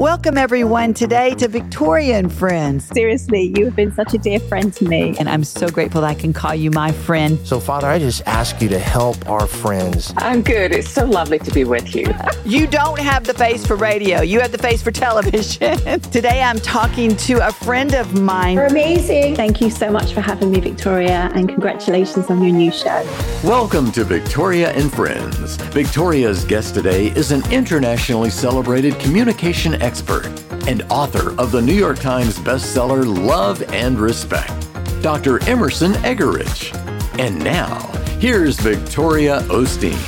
Welcome, everyone, today to Victoria and Friends. Seriously, you have been such a dear friend to me. And I'm so grateful that I can call you my friend. So, Father, I just ask you to help our friends. I'm good. It's so lovely to be with you. you don't have the face for radio, you have the face for television. today, I'm talking to a friend of mine. You're amazing. Thank you so much for having me, Victoria, and congratulations on your new show. Welcome to Victoria and Friends. Victoria's guest today is an internationally celebrated communication expert expert and author of the New York Times bestseller Love and Respect, Dr. Emerson Eggerichs. And now, here's Victoria Osteen.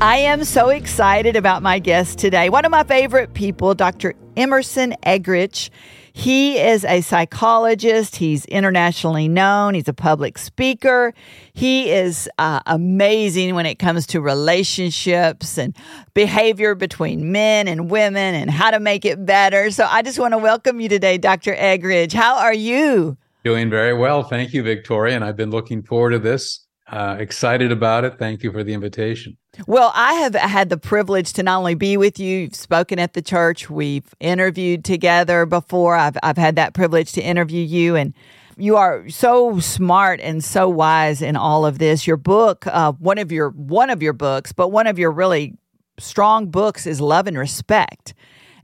I am so excited about my guest today. One of my favorite people, Dr. Emerson Eggerichs. He is a psychologist. He's internationally known. He's a public speaker. He is uh, amazing when it comes to relationships and behavior between men and women and how to make it better. So I just want to welcome you today, Dr. Eggerichs. How are you? Doing very well. Thank you, Victoria. And I've been looking forward to this. Uh, excited about it. Thank you for the invitation. Well, I have had the privilege to not only be with you, you've spoken at the church, we've interviewed together before. I've, I've had that privilege to interview you, and you are so smart and so wise in all of this. Your book, uh, one of your one of your books, but one of your really strong books is Love and Respect.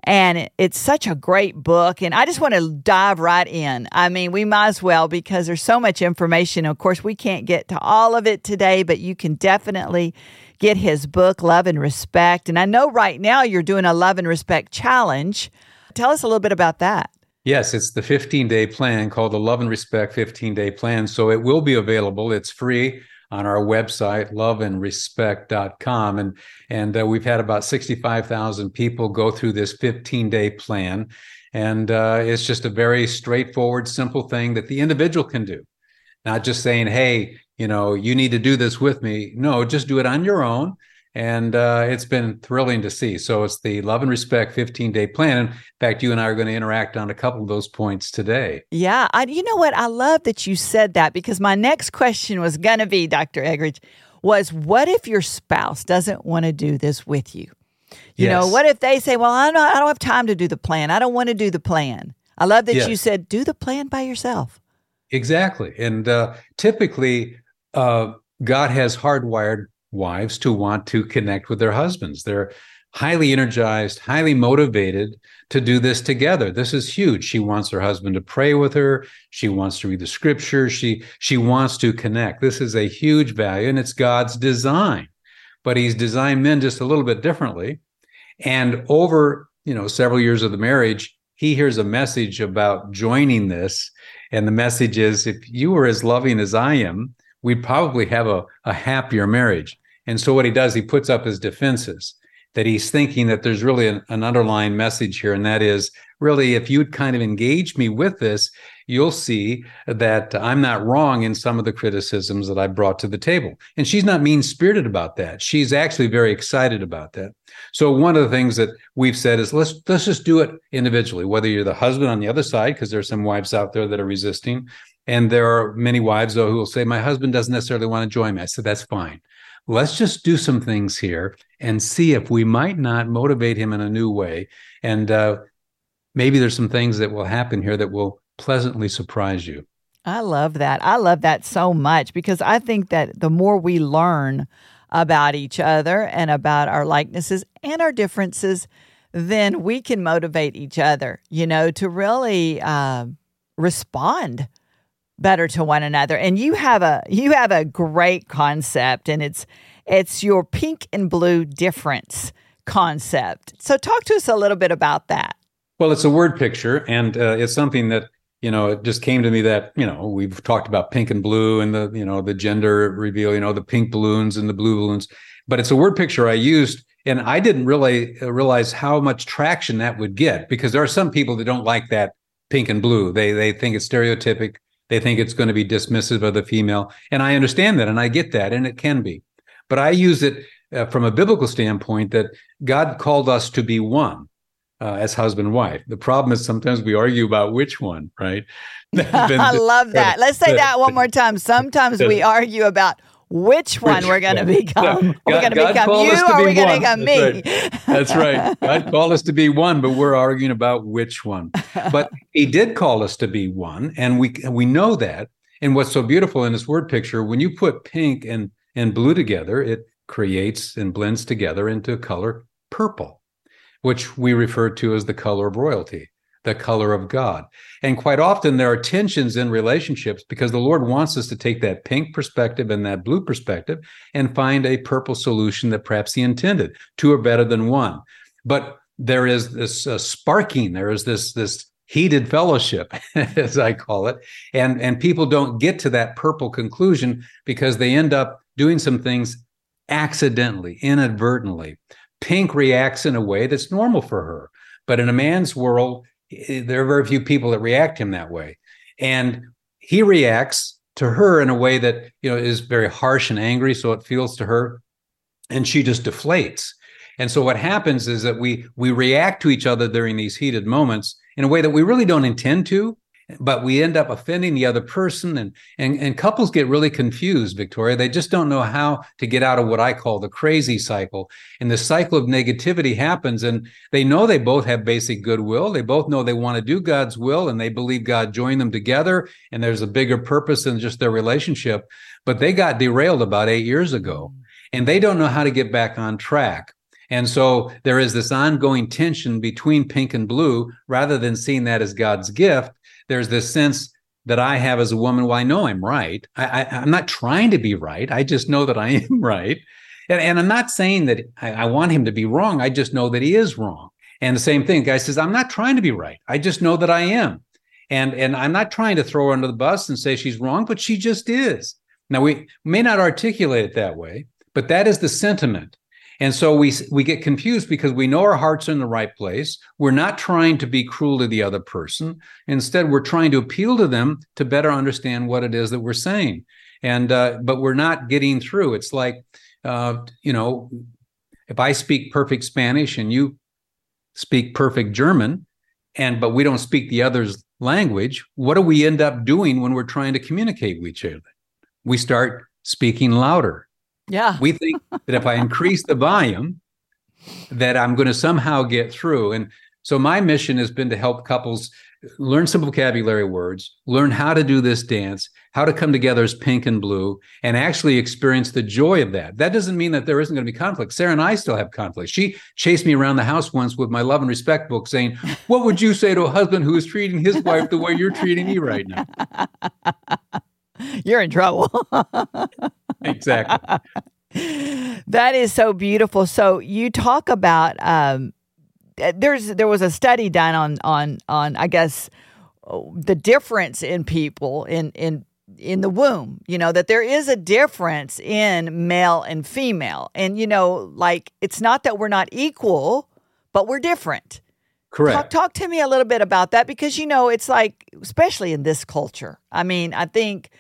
And it's such a great book. And I just want to dive right in. I mean, we might as well because there's so much information. Of course, we can't get to all of it today, but you can definitely get his book, Love and Respect. And I know right now you're doing a Love and Respect challenge. Tell us a little bit about that. Yes, it's the 15 day plan called the Love and Respect 15 day plan. So it will be available. It's free on our website, loveandrespect.com. And, and uh, we've had about 65,000 people go through this 15 day plan. And uh, it's just a very straightforward, simple thing that the individual can do. Not just saying, hey, you know, you need to do this with me. No, just do it on your own. And uh, it's been thrilling to see. So it's the Love and Respect 15 day plan. In fact, you and I are going to interact on a couple of those points today. Yeah. I, you know what? I love that you said that because my next question was going to be, Dr. Eggerichs, was what if your spouse doesn't want to do this with you? You yes. know, what if they say, well, I don't, I don't have time to do the plan. I don't want to do the plan. I love that yes. you said, do the plan by yourself. Exactly. And uh, typically, uh, God has hardwired wives to want to connect with their husbands. They're highly energized, highly motivated to do this together. This is huge. She wants her husband to pray with her. She wants to read the scripture. She she wants to connect. This is a huge value and it's God's design. But he's designed men just a little bit differently. And over, you know, several years of the marriage, he hears a message about joining this and the message is if you were as loving as I am, we'd probably have a, a happier marriage. And so what he does, he puts up his defenses that he's thinking that there's really an, an underlying message here. And that is really, if you'd kind of engage me with this, you'll see that I'm not wrong in some of the criticisms that I brought to the table. And she's not mean spirited about that. She's actually very excited about that. So one of the things that we've said is let's let's just do it individually, whether you're the husband on the other side, because there's some wives out there that are resisting. And there are many wives though who will say, My husband doesn't necessarily want to join me. I said, That's fine. Let's just do some things here and see if we might not motivate him in a new way. And uh, maybe there's some things that will happen here that will pleasantly surprise you. I love that. I love that so much because I think that the more we learn about each other and about our likenesses and our differences, then we can motivate each other, you know, to really uh, respond better to one another. And you have a you have a great concept, and it's it's your pink and blue difference concept. So talk to us a little bit about that. Well, it's a word picture, and uh, it's something that you know it just came to me that you know we've talked about pink and blue and the you know the gender reveal, you know the pink balloons and the blue balloons, but it's a word picture I used. And I didn't really uh, realize how much traction that would get because there are some people that don't like that pink and blue. They they think it's stereotypic. They think it's going to be dismissive of the female. And I understand that and I get that, and it can be. But I use it uh, from a biblical standpoint that God called us to be one uh, as husband and wife. The problem is sometimes we argue about which one, right? I love that. Let's say that one more time. Sometimes we argue about which one we're going to become. No, we're going to become you to or be we're going to become That's me. That's right. God called us to be one, but we're arguing about which one. But He did call us to be one, and we we know that. And what's so beautiful in this word picture, when you put pink and and blue together, it creates and blends together into a color purple, which we refer to as the color of royalty, the color of God. And quite often there are tensions in relationships because the Lord wants us to take that pink perspective and that blue perspective and find a purple solution that perhaps He intended. Two are better than one. But there is this uh, sparking, there is this this heated fellowship, as I call it, and and people don't get to that purple conclusion because they end up doing some things accidentally, inadvertently. Pink reacts in a way that's normal for her, but in a man's world, Eh, there are very few people that react him that way, and he reacts to her in a way that you know is very harsh and angry, so it feels to her, and she just deflates. And so what happens is that we we react to each other during these heated moments in a way that we really don't intend to, but we end up offending the other person and and and couples get really confused, Victoria. They just don't know how to get out of what I call the crazy cycle. And the cycle of negativity happens and they know they both have basic goodwill. They both know they want to do God's will and they believe God joined them together and there's a bigger purpose than just their relationship, but they got derailed about 8 years ago and they don't know how to get back on track. And so there is this ongoing tension between pink and blue. Rather than seeing that as God's gift, there's this sense that I have as a woman. Well, I know I'm right. I, I, I'm not trying to be right. I just know that I am right. And, and I'm not saying that I, I want him to be wrong. I just know that he is wrong. And the same thing, guy says, I'm not trying to be right. I just know that I am. And, and I'm not trying to throw her under the bus and say she's wrong, but she just is. Now, we may not articulate it that way, but that is the sentiment. And so we we get confused because we know our hearts are in the right place. We're not trying to be cruel to the other person. Instead, we're trying to appeal to them to better understand what it is that we're saying. And uh, but we're not getting through. It's like uh, you know, if I speak perfect Spanish and you speak perfect German, and but we don't speak the other's language, what do we end up doing when we're trying to communicate with each other? We start speaking louder Yeah. we think that if I increase the volume, that I'm going to somehow get through. And so my mission has been to help couples learn some vocabulary words, learn how to do this dance, how to come together as pink and blue, and actually experience the joy of that. That doesn't mean that there isn't going to be conflict. Sarah and I still have conflict. She chased me around the house once with my love and respect book saying, What would you say to a husband who is treating his wife the way you're treating me right now? You're in trouble. Exactly. that is so beautiful. So you talk about um, there's there was a study done on on on I guess oh, the difference in people in in in the womb. You know that there is a difference in male and female, and you know like it's not that we're not equal, but we're different. Correct. Talk, talk to me a little bit about that because you know it's like especially in this culture. I mean, I think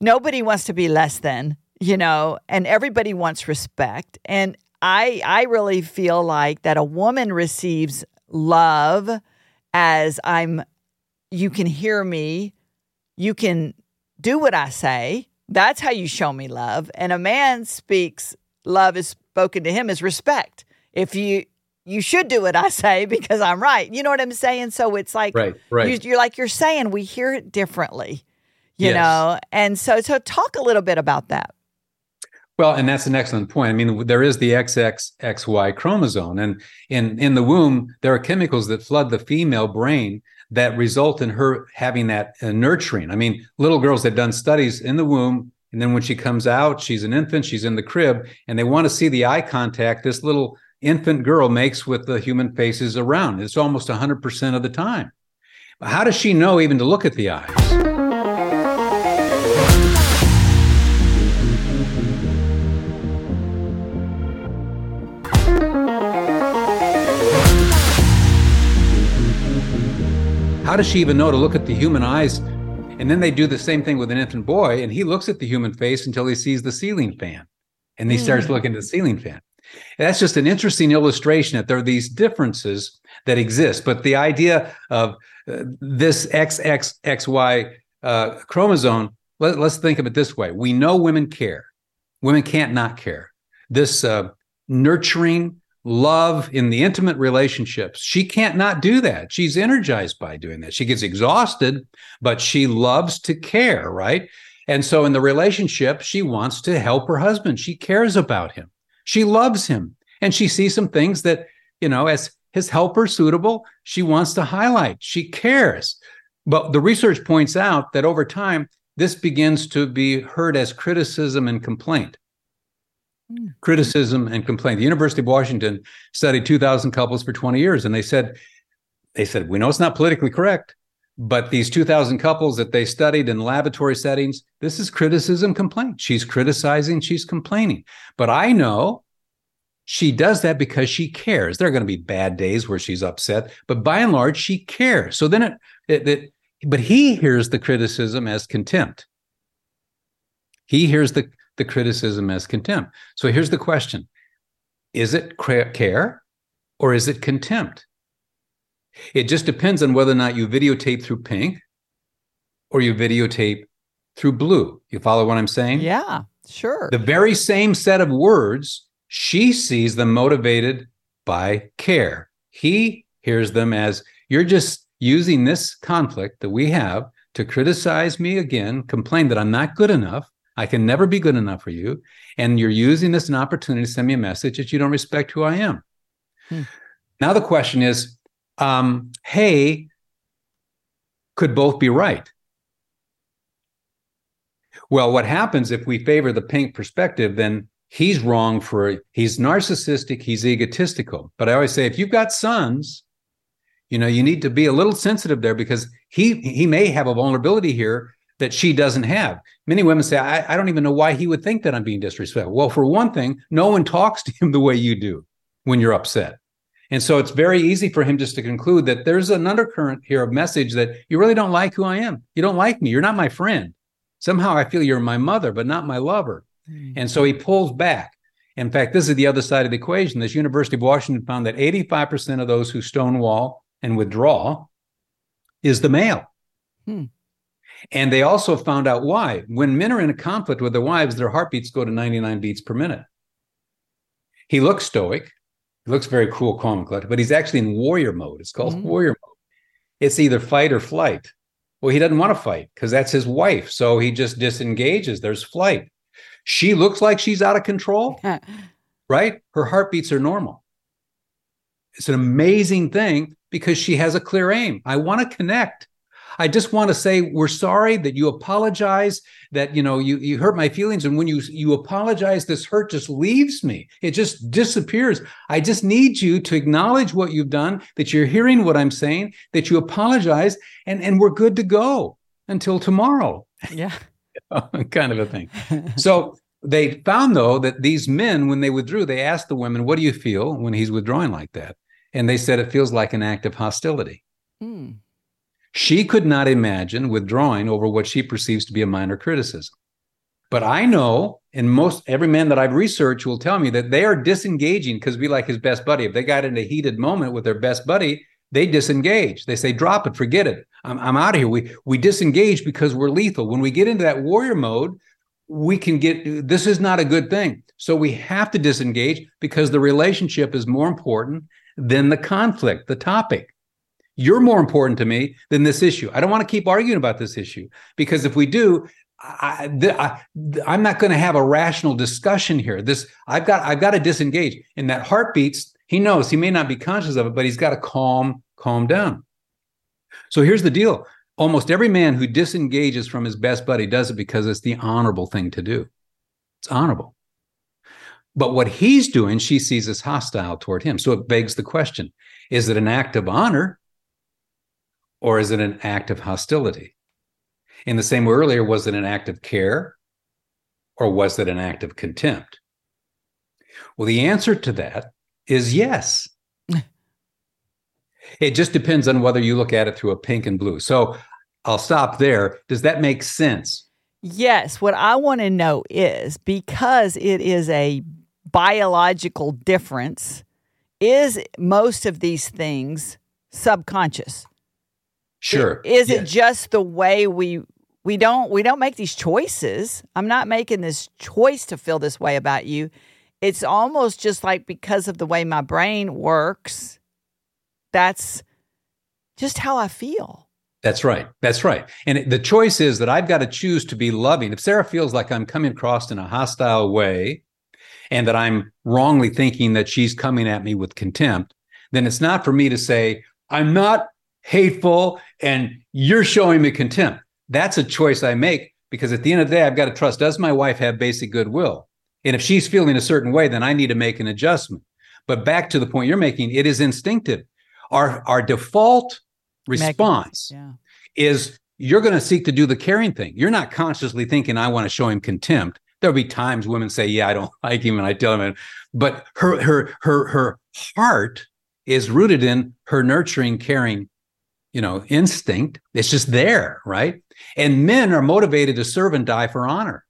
nobody wants to be less than, you know, and everybody wants respect. And I I really feel like that a woman receives love as I'm you can hear me, you can do what I say. That's how you show me love. And a man speaks love is spoken to him as respect. If you you should do what I say because I'm right. You know what I'm saying? So it's like Right, right. You, you're like you're saying we hear it differently, you Yes. know. And so so talk a little bit about that. Well, and that's an excellent point. I mean, there is the XXXY chromosome, and in in the womb, there are chemicals that flood the female brain that result in her having that uh, nurturing. I mean, little girls have done studies in the womb, and then when she comes out, she's an infant, she's in the crib, and they want to see the eye contact this little infant girl makes with the human faces around. It's almost 100% of the time. How does she know even to look at the eyes? How does she even know to look at the human eyes? And then they do the same thing with an infant boy, and he looks at the human face until he sees the ceiling fan, and he starts looking at the ceiling fan. And that's just an interesting illustration that there are these differences that exist. But the idea of uh, this XXXY uh, chromosome, let, let's think of it this way: we know women care. Women can't not care. This uh, nurturing love in the intimate relationships, she can't not do that. She's energized by doing that. She gets exhausted, but she loves to care, right? And so in the relationship, she wants to help her husband. She cares about him. She loves him. And she sees some things that, you know, as his helper suitable, she wants to highlight. She cares. But the research points out that over time, this begins to be heard as criticism and complaint. Criticism and complaint. The University of Washington studied 2,000 couples for 20 years, and they said, they said, we know it's not politically correct, but these 2,000 couples that they studied in laboratory settings, this is criticism, complaint. She's criticizing, she's complaining. But I know she does that because she cares. There are going to be bad days where she's upset, but by and large, she cares. So then it, it, it but he hears the criticism as contempt. He hears the, the criticism as contempt. So here's the question Is it care or is it contempt? It just depends on whether or not you videotape through pink or you videotape through blue. You follow what I'm saying? Yeah, sure. The very same set of words, she sees them motivated by care. He hears them as you're just using this conflict that we have to criticize me again, complain that I'm not good enough. I can never be good enough for you. And you're using this as an opportunity to send me a message that you don't respect who I am. Hmm. Now, the question is um, hey, could both be right? Well, what happens if we favor the pink perspective, then he's wrong for he's narcissistic, he's egotistical. But I always say if you've got sons, you know, you need to be a little sensitive there because he he may have a vulnerability here that she doesn't have. Many women say, I, I don't even know why he would think that I'm being disrespectful. Well, for one thing, no one talks to him the way you do when you're upset. And so it's very easy for him just to conclude that there's an undercurrent here of message that you really don't like who I am. You don't like me. You're not my friend. Somehow I feel you're my mother, but not my lover. Mm. And so he pulls back. In fact, this is the other side of the equation. This University of Washington found that 85% of those who stonewall and withdraw is the male. Hmm. And they also found out why. When men are in a conflict with their wives, their heartbeats go to 99 beats per minute. He looks stoic. He looks very cool, calm, and collected, but he's actually in warrior mode. It's called mm-hmm. warrior mode. It's either fight or flight. Well, he doesn't want to fight because that's his wife. So he just disengages. There's flight. She looks like she's out of control, right? Her heartbeats are normal. It's an amazing thing because she has a clear aim. I want to connect. I just want to say we're sorry that you apologize that you know you you hurt my feelings and when you you apologize this hurt just leaves me. It just disappears. I just need you to acknowledge what you've done that you're hearing what I'm saying that you apologize and and we're good to go until tomorrow. Yeah. Kind of a thing. So they found though that these men when they withdrew they asked the women what do you feel when he's withdrawing like that? And they said it feels like an act of hostility. Mm. She could not imagine withdrawing over what she perceives to be a minor criticism. But I know, and most every man that I've researched will tell me that they are disengaging because we like his best buddy. If they got in a heated moment with their best buddy, they disengage. They say, drop it, forget it. I'm, I'm out of here. We we disengage because we're lethal. When we get into that warrior mode, we can get this is not a good thing. So we have to disengage because the relationship is more important than the conflict, the topic. You're more important to me than this issue. I don't want to keep arguing about this issue because if we do, I, am not going to have a rational discussion here. This I've got I've got to disengage. And that heartbeats, he knows he may not be conscious of it, but he's got to calm calm down. So here's the deal: almost every man who disengages from his best buddy does it because it's the honorable thing to do. It's honorable. But what he's doing, she sees as hostile toward him. So it begs the question is it an act of honor or is it an act of hostility? In the same way earlier, was it an act of care or was it an act of contempt? Well, the answer to that is yes. it just depends on whether you look at it through a pink and blue. So I'll stop there. Does that make sense? Yes. What I want to know is because it is a biological difference is most of these things subconscious sure is yes. it just the way we we don't we don't make these choices. I'm not making this choice to feel this way about you. It's almost just like because of the way my brain works, that's just how I feel. That's right. That's right. And the choice is that I've got to choose to be loving. If Sarah feels like I'm coming across in a hostile way and that I'm wrongly thinking that she's coming at me with contempt, then it's not for me to say, I'm not hateful and you're showing me contempt. That's a choice I make because at the end of the day, I've got to trust does my wife have basic goodwill? And if she's feeling a certain way, then I need to make an adjustment. But back to the point you're making, it is instinctive. Our, our default response yeah. is you're going to seek to do the caring thing. You're not consciously thinking, I want to show him contempt. There'll be times women say, Yeah, I don't like him, and I tell him, but her her her her heart is rooted in her nurturing, caring, you know, instinct. It's just there, right? And men are motivated to serve and die for honor.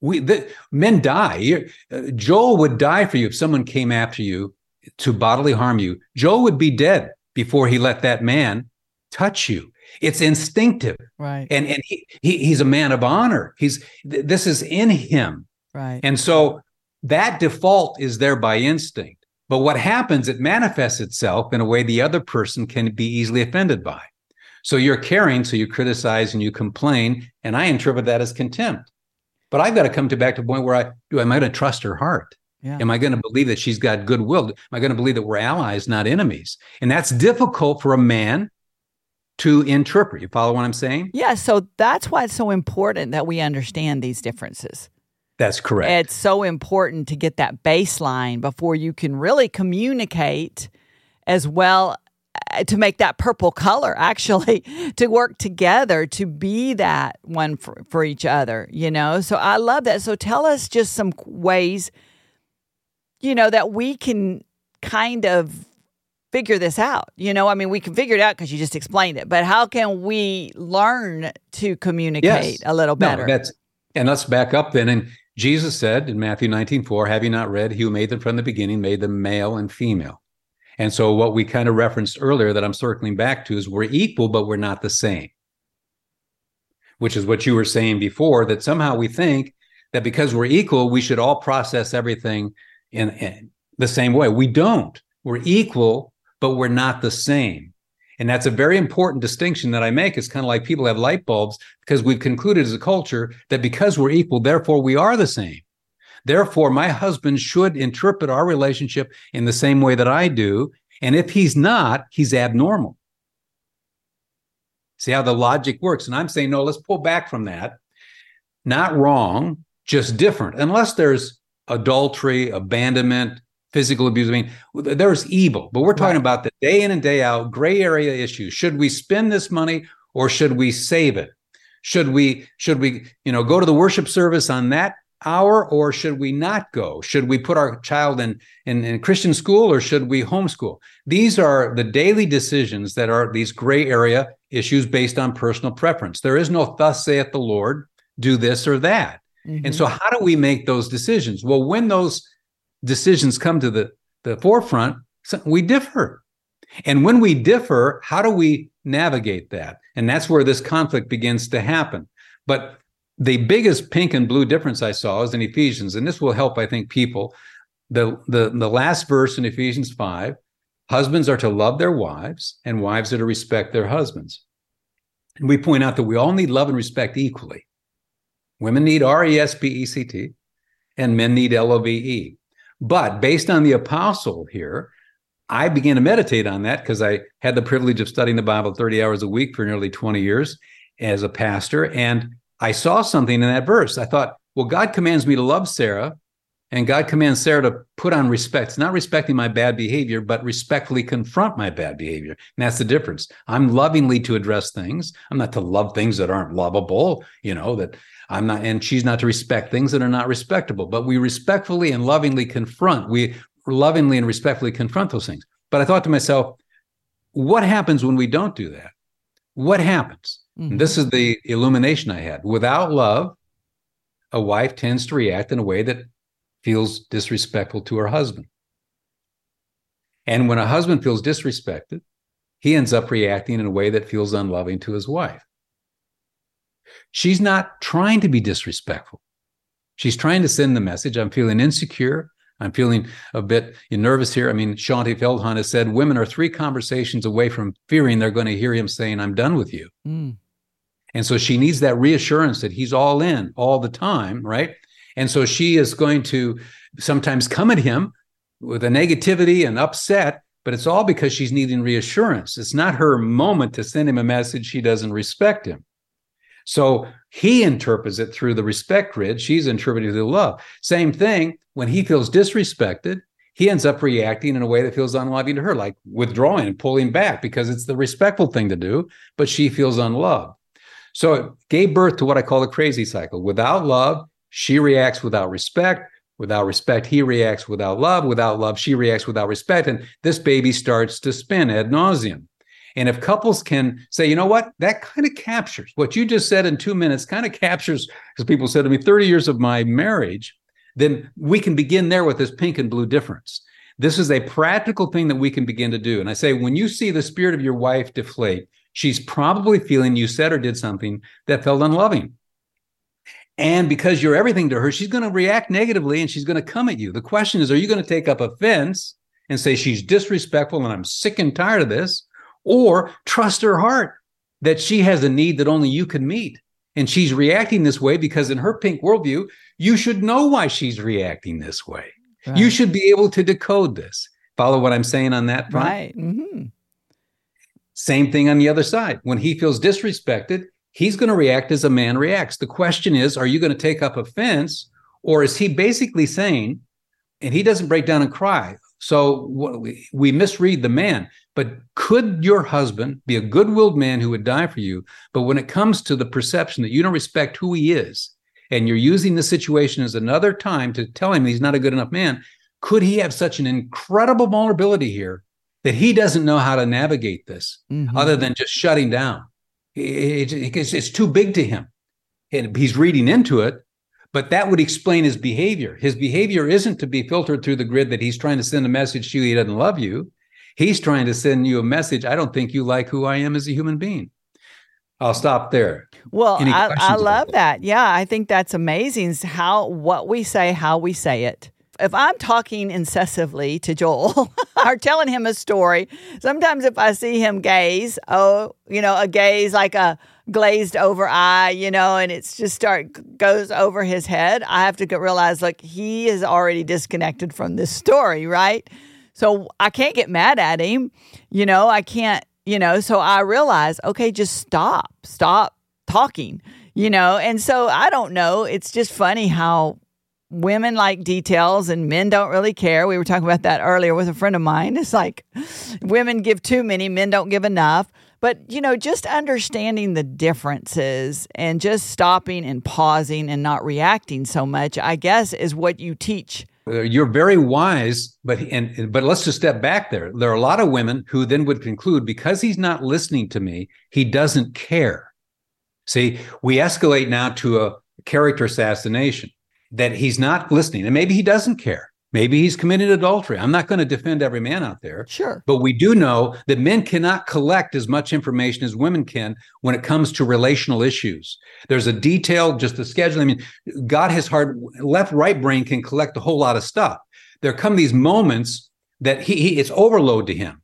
We the, men die. Uh, Joel would die for you if someone came after you to bodily harm you. Joel would be dead before he let that man touch you. It's instinctive, right? And and he, he he's a man of honor. He's this is in him, right? And so that default is there by instinct. But what happens, it manifests itself in a way the other person can be easily offended by. So you're caring, so you criticize and you complain, and I interpret that as contempt. But I've got to come to back to the point where I do. Am I going to trust her heart? Yeah. Am I going to believe that she's got goodwill? Am I going to believe that we're allies, not enemies? And that's difficult for a man to interpret. You follow what I'm saying? Yeah. So that's why it's so important that we understand these differences. That's correct. It's so important to get that baseline before you can really communicate as well uh, to make that purple color actually to work together to be that one for, for each other you know so i love that so tell us just some ways you know that we can kind of figure this out you know i mean we can figure it out because you just explained it but how can we learn to communicate yes. a little better no, that's and let's back up then and Jesus said in Matthew 19, 4, have you not read, he who made them from the beginning made them male and female. And so what we kind of referenced earlier that I'm circling back to is we're equal, but we're not the same. Which is what you were saying before, that somehow we think that because we're equal, we should all process everything in, in the same way. We don't. We're equal, but we're not the same. And that's a very important distinction that I make. It's kind of like people have light bulbs because we've concluded as a culture that because we're equal, therefore we are the same. Therefore, my husband should interpret our relationship in the same way that I do. And if he's not, he's abnormal. See how the logic works. And I'm saying, no, let's pull back from that. Not wrong, just different. Unless there's adultery, abandonment, physical abuse. I mean, there's evil, but we're talking right. about the day in and day out gray area issues. Should we spend this money or should we save it? Should we should we you know go to the worship service on that hour or should we not go? Should we put our child in, in, in Christian school or should we homeschool? These are the daily decisions that are these gray area issues based on personal preference. There is no thus saith the Lord, do this or that. Mm-hmm. And so how do we make those decisions? Well, when those decisions come to the, the forefront, we differ. And when we differ, how do we navigate that? And that's where this conflict begins to happen. But the biggest pink and blue difference I saw is in Ephesians, and this will help, I think, people. The, the, the last verse in Ephesians 5 husbands are to love their wives, and wives are to respect their husbands. And we point out that we all need love and respect equally. Women need R E S P E C T, and men need L O V E. But based on the apostle here, I began to meditate on that because I had the privilege of studying the Bible 30 hours a week for nearly 20 years as a pastor. And I saw something in that verse. I thought, well, God commands me to love Sarah, and God commands Sarah to put on respect. It's not respecting my bad behavior, but respectfully confront my bad behavior. And that's the difference. I'm lovingly to address things. I'm not to love things that aren't lovable, you know, that I'm not, and she's not to respect things that are not respectable, but we respectfully and lovingly confront, we lovingly and respectfully confront those things. But I thought to myself, what happens when we don't do that? What happens? Mm-hmm. This is the illumination I had. Without love, a wife tends to react in a way that feels disrespectful to her husband. And when a husband feels disrespected, he ends up reacting in a way that feels unloving to his wife. She's not trying to be disrespectful. She's trying to send the message I'm feeling insecure. I'm feeling a bit nervous here. I mean, Shaunti Feldhahn has said women are three conversations away from fearing they're going to hear him saying, I'm done with you. Mm. And so she needs that reassurance that he's all in all the time, right? And so she is going to sometimes come at him with a negativity and upset, but it's all because she's needing reassurance. It's not her moment to send him a message she doesn't respect him. So he interprets it through the respect grid. She's interpreting through love. Same thing when he feels disrespected, he ends up reacting in a way that feels unloving to her, like withdrawing and pulling back because it's the respectful thing to do, but she feels unloved. So it gave birth to what I call the crazy cycle. Without love, she reacts without respect. Without respect, he reacts without love. Without love, she reacts without respect. And this baby starts to spin ad nauseum. And if couples can say, you know what, that kind of captures what you just said in two minutes, kind of captures, because people said to me, 30 years of my marriage, then we can begin there with this pink and blue difference. This is a practical thing that we can begin to do. And I say, when you see the spirit of your wife deflate, she's probably feeling you said or did something that felt unloving. And because you're everything to her, she's going to react negatively and she's going to come at you. The question is, are you going to take up offense and say she's disrespectful and I'm sick and tired of this? Or trust her heart that she has a need that only you can meet. And she's reacting this way because, in her pink worldview, you should know why she's reacting this way. Right. You should be able to decode this. Follow what I'm saying on that front? Right. Mm-hmm. Same thing on the other side. When he feels disrespected, he's going to react as a man reacts. The question is, are you going to take up offense or is he basically saying, and he doesn't break down and cry. So we, we misread the man. But could your husband be a good willed man who would die for you? But when it comes to the perception that you don't respect who he is, and you're using the situation as another time to tell him he's not a good enough man, could he have such an incredible vulnerability here that he doesn't know how to navigate this mm-hmm. other than just shutting down? It, it, it's, it's too big to him. And he's reading into it, but that would explain his behavior. His behavior isn't to be filtered through the grid that he's trying to send a message to you he doesn't love you. He's trying to send you a message. I don't think you like who I am as a human being. I'll stop there. Well, I, I love that. that. Yeah, I think that's amazing. How what we say, how we say it. If I'm talking incessively to Joel or telling him a story, sometimes if I see him gaze, oh, you know, a gaze like a glazed over eye, you know, and it's just start goes over his head, I have to realize like he is already disconnected from this story, right? So I can't get mad at him. You know, I can't, you know, so I realize, okay, just stop, stop talking, you know. And so I don't know. It's just funny how women like details and men don't really care. We were talking about that earlier with a friend of mine. It's like women give too many, men don't give enough. But, you know, just understanding the differences and just stopping and pausing and not reacting so much, I guess, is what you teach uh, you're very wise, but and but let's just step back there. There are a lot of women who then would conclude because he's not listening to me, he doesn't care. See, we escalate now to a character assassination that he's not listening, and maybe he doesn't care. Maybe he's committed adultery. I'm not going to defend every man out there. Sure. But we do know that men cannot collect as much information as women can when it comes to relational issues. There's a detail, just the schedule. I mean, God has hard left, right brain can collect a whole lot of stuff. There come these moments that he, he it's overload to him.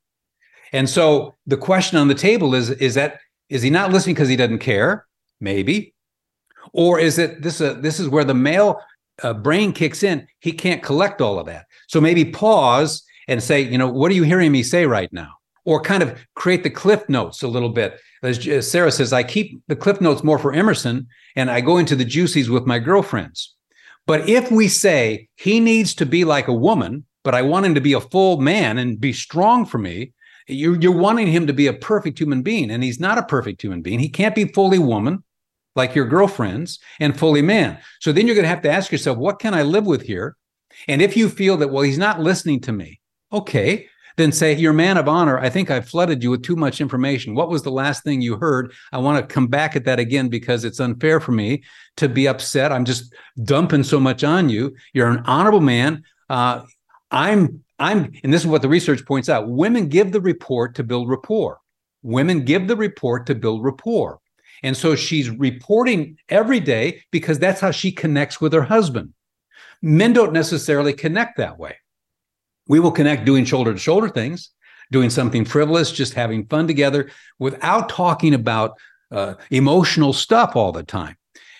And so the question on the table is, is that is he not listening because he doesn't care? Maybe. Or is it this uh, this is where the male uh, brain kicks in, he can't collect all of that. So maybe pause and say, you know, what are you hearing me say right now? Or kind of create the cliff notes a little bit. As Sarah says, I keep the cliff notes more for Emerson and I go into the juicies with my girlfriends. But if we say he needs to be like a woman, but I want him to be a full man and be strong for me, you're, you're wanting him to be a perfect human being. And he's not a perfect human being. He can't be fully woman like your girlfriends, and fully man. So then you're going to have to ask yourself, what can I live with here? And if you feel that, well, he's not listening to me, okay, then say, you're man of honor. I think I've flooded you with too much information. What was the last thing you heard? I want to come back at that again because it's unfair for me to be upset. I'm just dumping so much on you. You're an honorable man. Uh, I'm, I'm, and this is what the research points out women give the report to build rapport. Women give the report to build rapport. And so she's reporting every day because that's how she connects with her husband. Men don't necessarily connect that way. We will connect doing shoulder to shoulder things, doing something frivolous, just having fun together without talking about uh, emotional stuff all the time.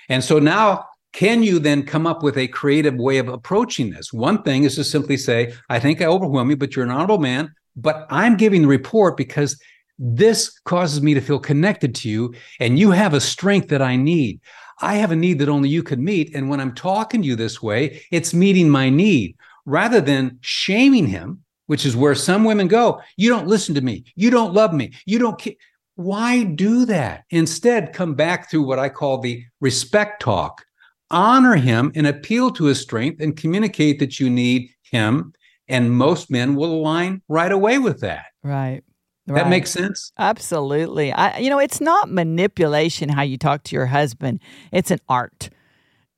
And so now, can you then come up with a creative way of approaching this? One thing is to simply say, I think I overwhelm you, but you're an honorable man, but I'm giving the report because this causes me to feel connected to you, and you have a strength that I need. I have a need that only you can meet. And when I'm talking to you this way, it's meeting my need rather than shaming him, which is where some women go. You don't listen to me. You don't love me. You don't care. Why do that? Instead, come back through what I call the respect talk. Honor him and appeal to his strength and communicate that you need him. And most men will align right away with that. Right. That makes sense. Absolutely. I, you know, it's not manipulation how you talk to your husband. It's an art.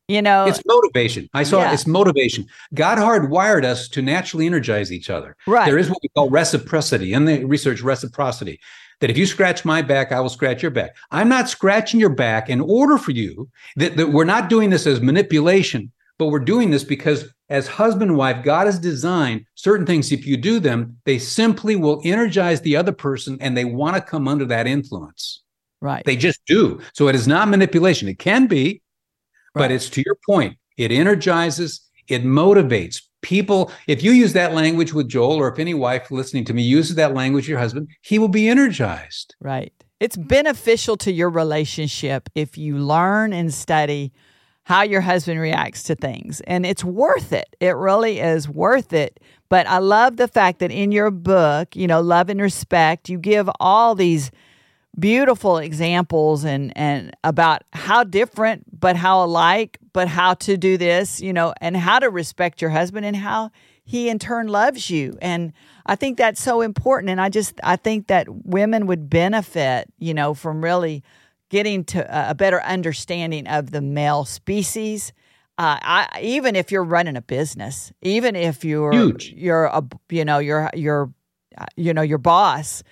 You know, it's motivation. I saw yeah. it's motivation. God hardwired us to naturally energize each other. Right. There is what we call reciprocity in the research. Reciprocity. That if you scratch my back, I will scratch your back. I'm not scratching your back in order for you. That, that we're not doing this as manipulation, but we're doing this because as husband and wife, God has designed certain things. If you do them, they simply will energize the other person and they want to come under that influence. Right. They just do. So it is not manipulation. It can be, right. but it's to your point. It energizes, it motivates people. If you use that language with Joel, or if any wife listening to me uses that language with your husband, he will be energized. Right. It's beneficial to your relationship if you learn and study how your husband reacts to things. And it's worth it. It really is worth it. But I love the fact that in your book, you know, Love and Respect, you give all these beautiful examples and and about how different but how alike but how to do this you know and how to respect your husband and how he in turn loves you and i think that's so important and i just i think that women would benefit you know from really getting to a better understanding of the male species. Uh, I, even if you're running a business, even if you're Huge. you're a you know you're you're uh, you know your boss,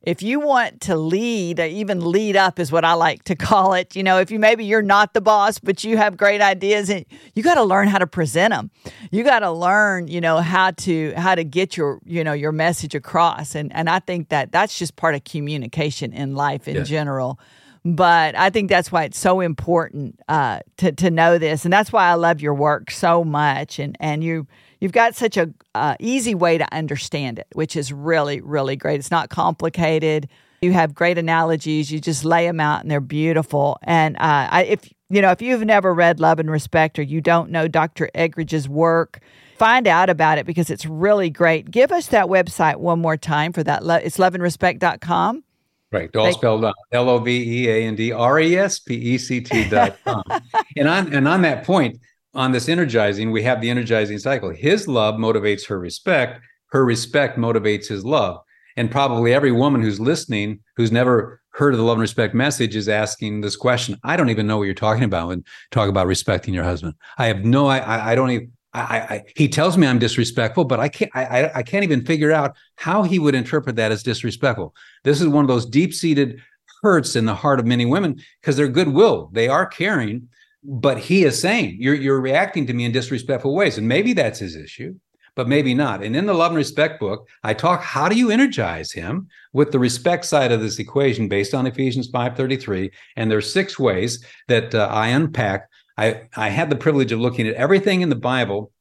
if you want to lead, even lead up is what I like to call it. You know, if you maybe you're not the boss, but you have great ideas, and you got to learn how to present them. You got to learn, you know, how to how to get your you know your message across. And and I think that that's just part of communication in life in general. But I think that's why it's so important uh, to to know this, and that's why I love your work so much. And and you you've got such a uh, easy way to understand it, which is really really great. It's not complicated. You have great analogies. You just lay them out, and they're beautiful. And uh, I, if you know if you've never read Love and Respect, or you don't know Dr. Eggerichs' work, find out about it because it's really great. Give us that website one more time for that. It's loveandrespect.com. Right. All spelled out L O V E A N D R E S P E C T dot com. and on and on that point, on this energizing, we have the energizing cycle. His love motivates her respect. Her respect motivates his love. And probably every woman who's listening, who's never heard of the love and respect message, is asking this question. I don't even know what you're talking about when talk about respecting your husband. I have no. I I don't even. I, I, he tells me I'm disrespectful, but I can't I, I can't even figure out how he would interpret that as disrespectful. This is one of those deep-seated hurts in the heart of many women because they're goodwill. They are caring, but he is saying you're you're reacting to me in disrespectful ways. And maybe that's his issue, but maybe not. And in the love and respect book, I talk how do you energize him with the respect side of this equation based on Ephesians 5:33. And there's six ways that uh, I unpack I, I had the privilege of looking at everything in the Bible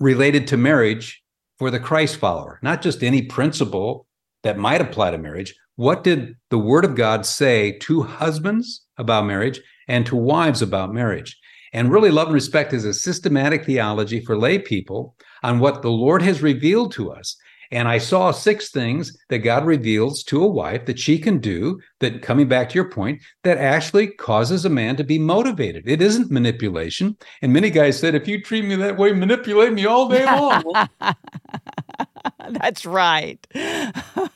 related to marriage for the Christ follower, not just any principle that might apply to marriage. What did the Word of God say to husbands about marriage and to wives about marriage? And really, love and respect is a systematic theology for lay people on what the Lord has revealed to us. And I saw six things that God reveals to a wife that she can do that, coming back to your point, that actually causes a man to be motivated. It isn't manipulation. And many guys said, if you treat me that way, manipulate me all day long. That's right.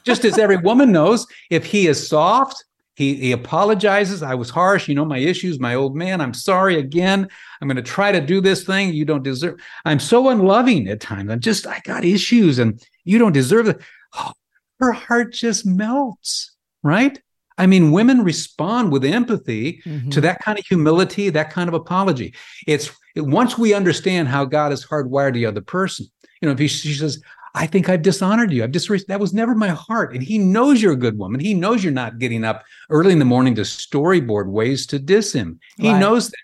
Just as every woman knows, if he is soft, he, he apologizes. I was harsh. You know, my issues, my old man. I'm sorry again. I'm going to try to do this thing. You don't deserve. I'm so unloving at times. I'm just, I got issues and you don't deserve it. Oh, her heart just melts, right? I mean, women respond with empathy Mhm. to that kind of humility, that kind of apology. It's once we understand how God is hardwired the other person. You know, if he, she says, "I think I've dishonored you. I've disres that was never my heart," and He knows you're a good woman. He knows you're not getting up early in the morning to storyboard ways to diss him. He Right. knows that.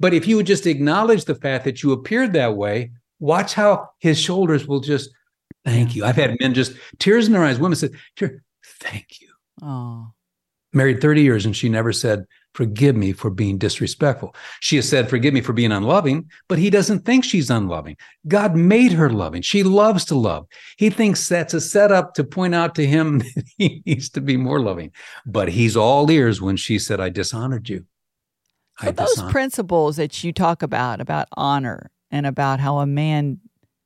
But if you would just acknowledge the fact that you appeared that way, watch how His shoulders will just. Thank you. I've had men just tears in their eyes. Women said, "Tear- "Thank you." Oh, married 30 years and she never said forgive me for being disrespectful. She has said forgive me for being unloving but he doesn't think she's unloving. God made her loving. She loves to love. He thinks that's a setup to point out to him that he needs to be more loving. But he's all ears when she said i dishonored you. So those dishonored-" principles that you talk about about honor and about how a man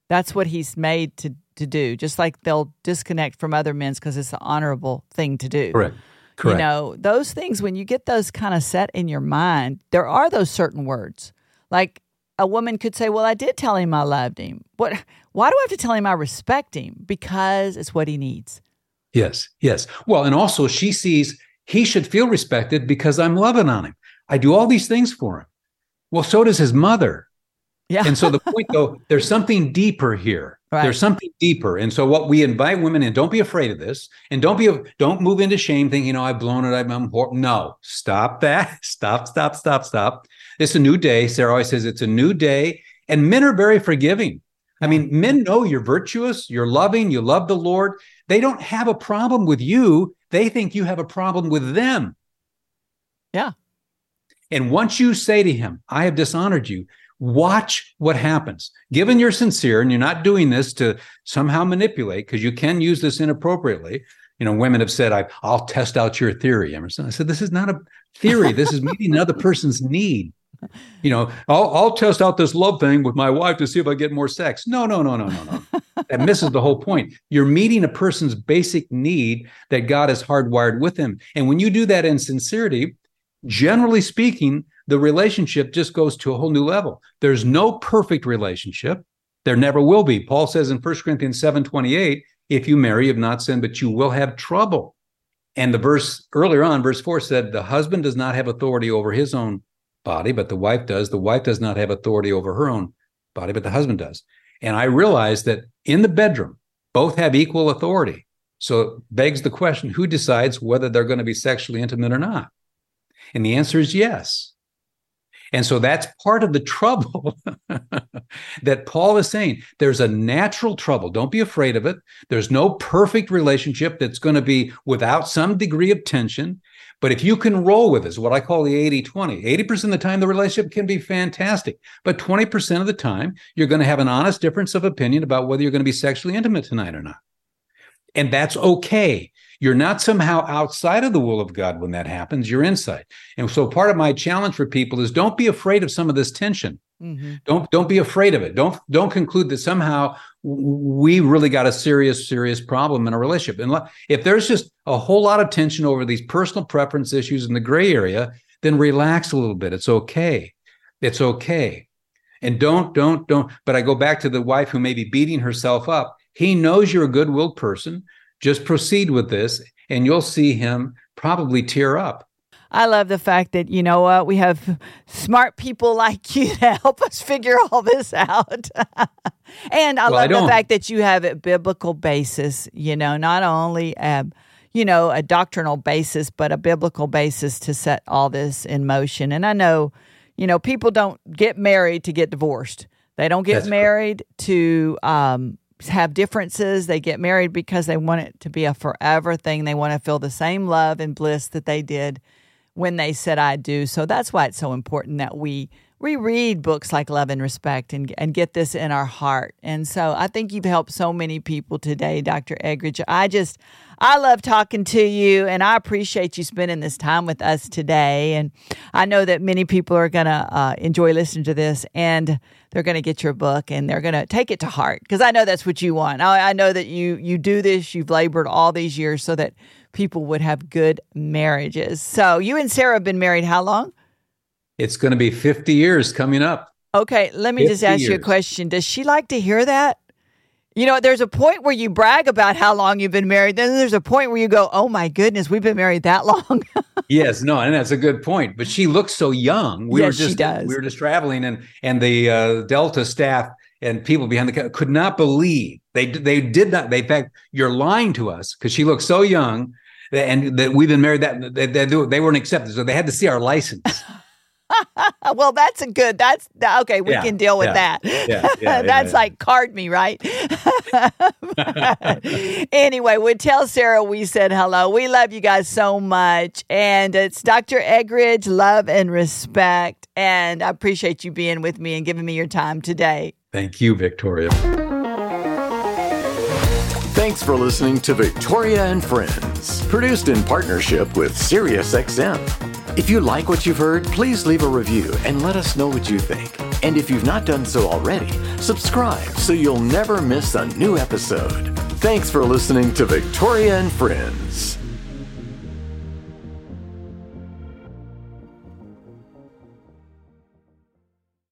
that's what he's made to to do just like they'll disconnect from other men's because it's an honorable thing to do. Correct correct You know, those things, when you get those kind of set in your mind, there are those certain words. Like a woman could say, Well, I did tell him I loved him. What why do I have to tell him I respect him? Because it's what he needs. Yes, yes. Well, and also she sees he should feel respected because I'm loving on him. I do all these things for him. Well, so does his mother. Yeah. And so the point though, there's something deeper here. Right. There's something deeper. And so what we invite women in, don't be afraid of this. And don't be don't move into shame thinking, you know, I've blown it. I'm, I'm no, stop that. Stop, stop, stop, stop. It's a new day. Sarah always says it's a new day. And men are very forgiving. I mean, men know you're virtuous, you're loving, you love the Lord. They don't have a problem with you. They think you have a problem with them. Yeah. And once you say to him, I have dishonored you, watch what happens. Given you're sincere and you're not doing this to somehow manipulate, because you can use this inappropriately. You know, women have said, I, I'll test out your theory, Emerson. I said, this is not a theory. This is meeting another person's need. You know, I'll, I'll test out this love thing with my wife to see if I get more sex. No, no, no, no, no, no. that misses the whole point. You're meeting a person's basic need that God has hardwired with them. And when you do that in sincerity, generally speaking, the relationship just goes to a whole new level. There's no perfect relationship. There never will be. Paul says in 1 Corinthians 7 28, if you marry, you have not sinned, but you will have trouble. And the verse earlier on, verse 4 said, the husband does not have authority over his own body, but the wife does. The wife does not have authority over her own body, but the husband does. And I realized that in the bedroom, both have equal authority. So it begs the question who decides whether they're going to be sexually intimate or not? And the answer is yes. And so that's part of the trouble that Paul is saying. There's a natural trouble. Don't be afraid of it. There's no perfect relationship that's going to be without some degree of tension. But if you can roll with this, what I call the 80 20, 80% of the time, the relationship can be fantastic. But 20% of the time, you're going to have an honest difference of opinion about whether you're going to be sexually intimate tonight or not. And that's okay. You're not somehow outside of the will of God when that happens. You're inside. And so part of my challenge for people is don't be afraid of some of this tension. Mm-hmm. Don't don't be afraid of it. Don't don't conclude that somehow we really got a serious serious problem in a relationship. And if there's just a whole lot of tension over these personal preference issues in the gray area, then relax a little bit. It's okay. It's okay. And don't don't don't. But I go back to the wife who may be beating herself up. He knows you're a good-willed person. Just proceed with this, and you'll see him probably tear up. I love the fact that, you know what, we have smart people like you to help us figure all this out. and I Well, I love the fact that you have a biblical basis, you know, not only, um, you know, a doctrinal basis, but a biblical basis to set all this in motion. And I know, you know, people don't get married to get divorced. They don't get That's correct. married to um, have differences. They get married because they want it to be a forever thing. They want to feel the same love and bliss that they did when they said I do. So that's why it's so important that we reread books like Love and Respect and, and get this in our heart. And so I think you've helped so many people today, Dr. Eggerichs. I just, I love talking to you and I appreciate you spending this time with us today. And I know that many people are going to uh, enjoy listening to this and they're going to get your book and they're going to take it to heart because I know that's what you want. I, I know that you, you do this, you've labored all these years so that people would have good marriages. So you and Sarah have been married how long? It's going to be 50 years coming up. Okay, let me just 50 ask you a question. Does she like to hear that? You know, there's a point where you brag about how long you've been married. Then there's a point where you go, "Oh my goodness, we've been married that long." Yes, no, and that's a good point. But she looks so young. We yes, were just she does. we were just traveling, and and the uh, Delta staff and people behind the could not believe they they did not. They in fact, you're lying to us because she looks so young, and that we've been married. That they, they, they weren't accepted, so they had to see our license. well, that's a good. That's okay. We Yeah, can deal with yeah, that. yeah, that's like card me, right? anyway, we tell Sarah we said hello. We love you guys so much, and it's Dr. Eggerichs. Love and respect, and I appreciate you being with me and giving me your time today. Thank you, Victoria. Thanks for listening to Victoria and Friends, produced in partnership with SiriusXM. If you like what you've heard, please leave a review and let us know what you think. And if you've not done so already, subscribe so you'll never miss a new episode. Thanks for listening to Victoria and Friends.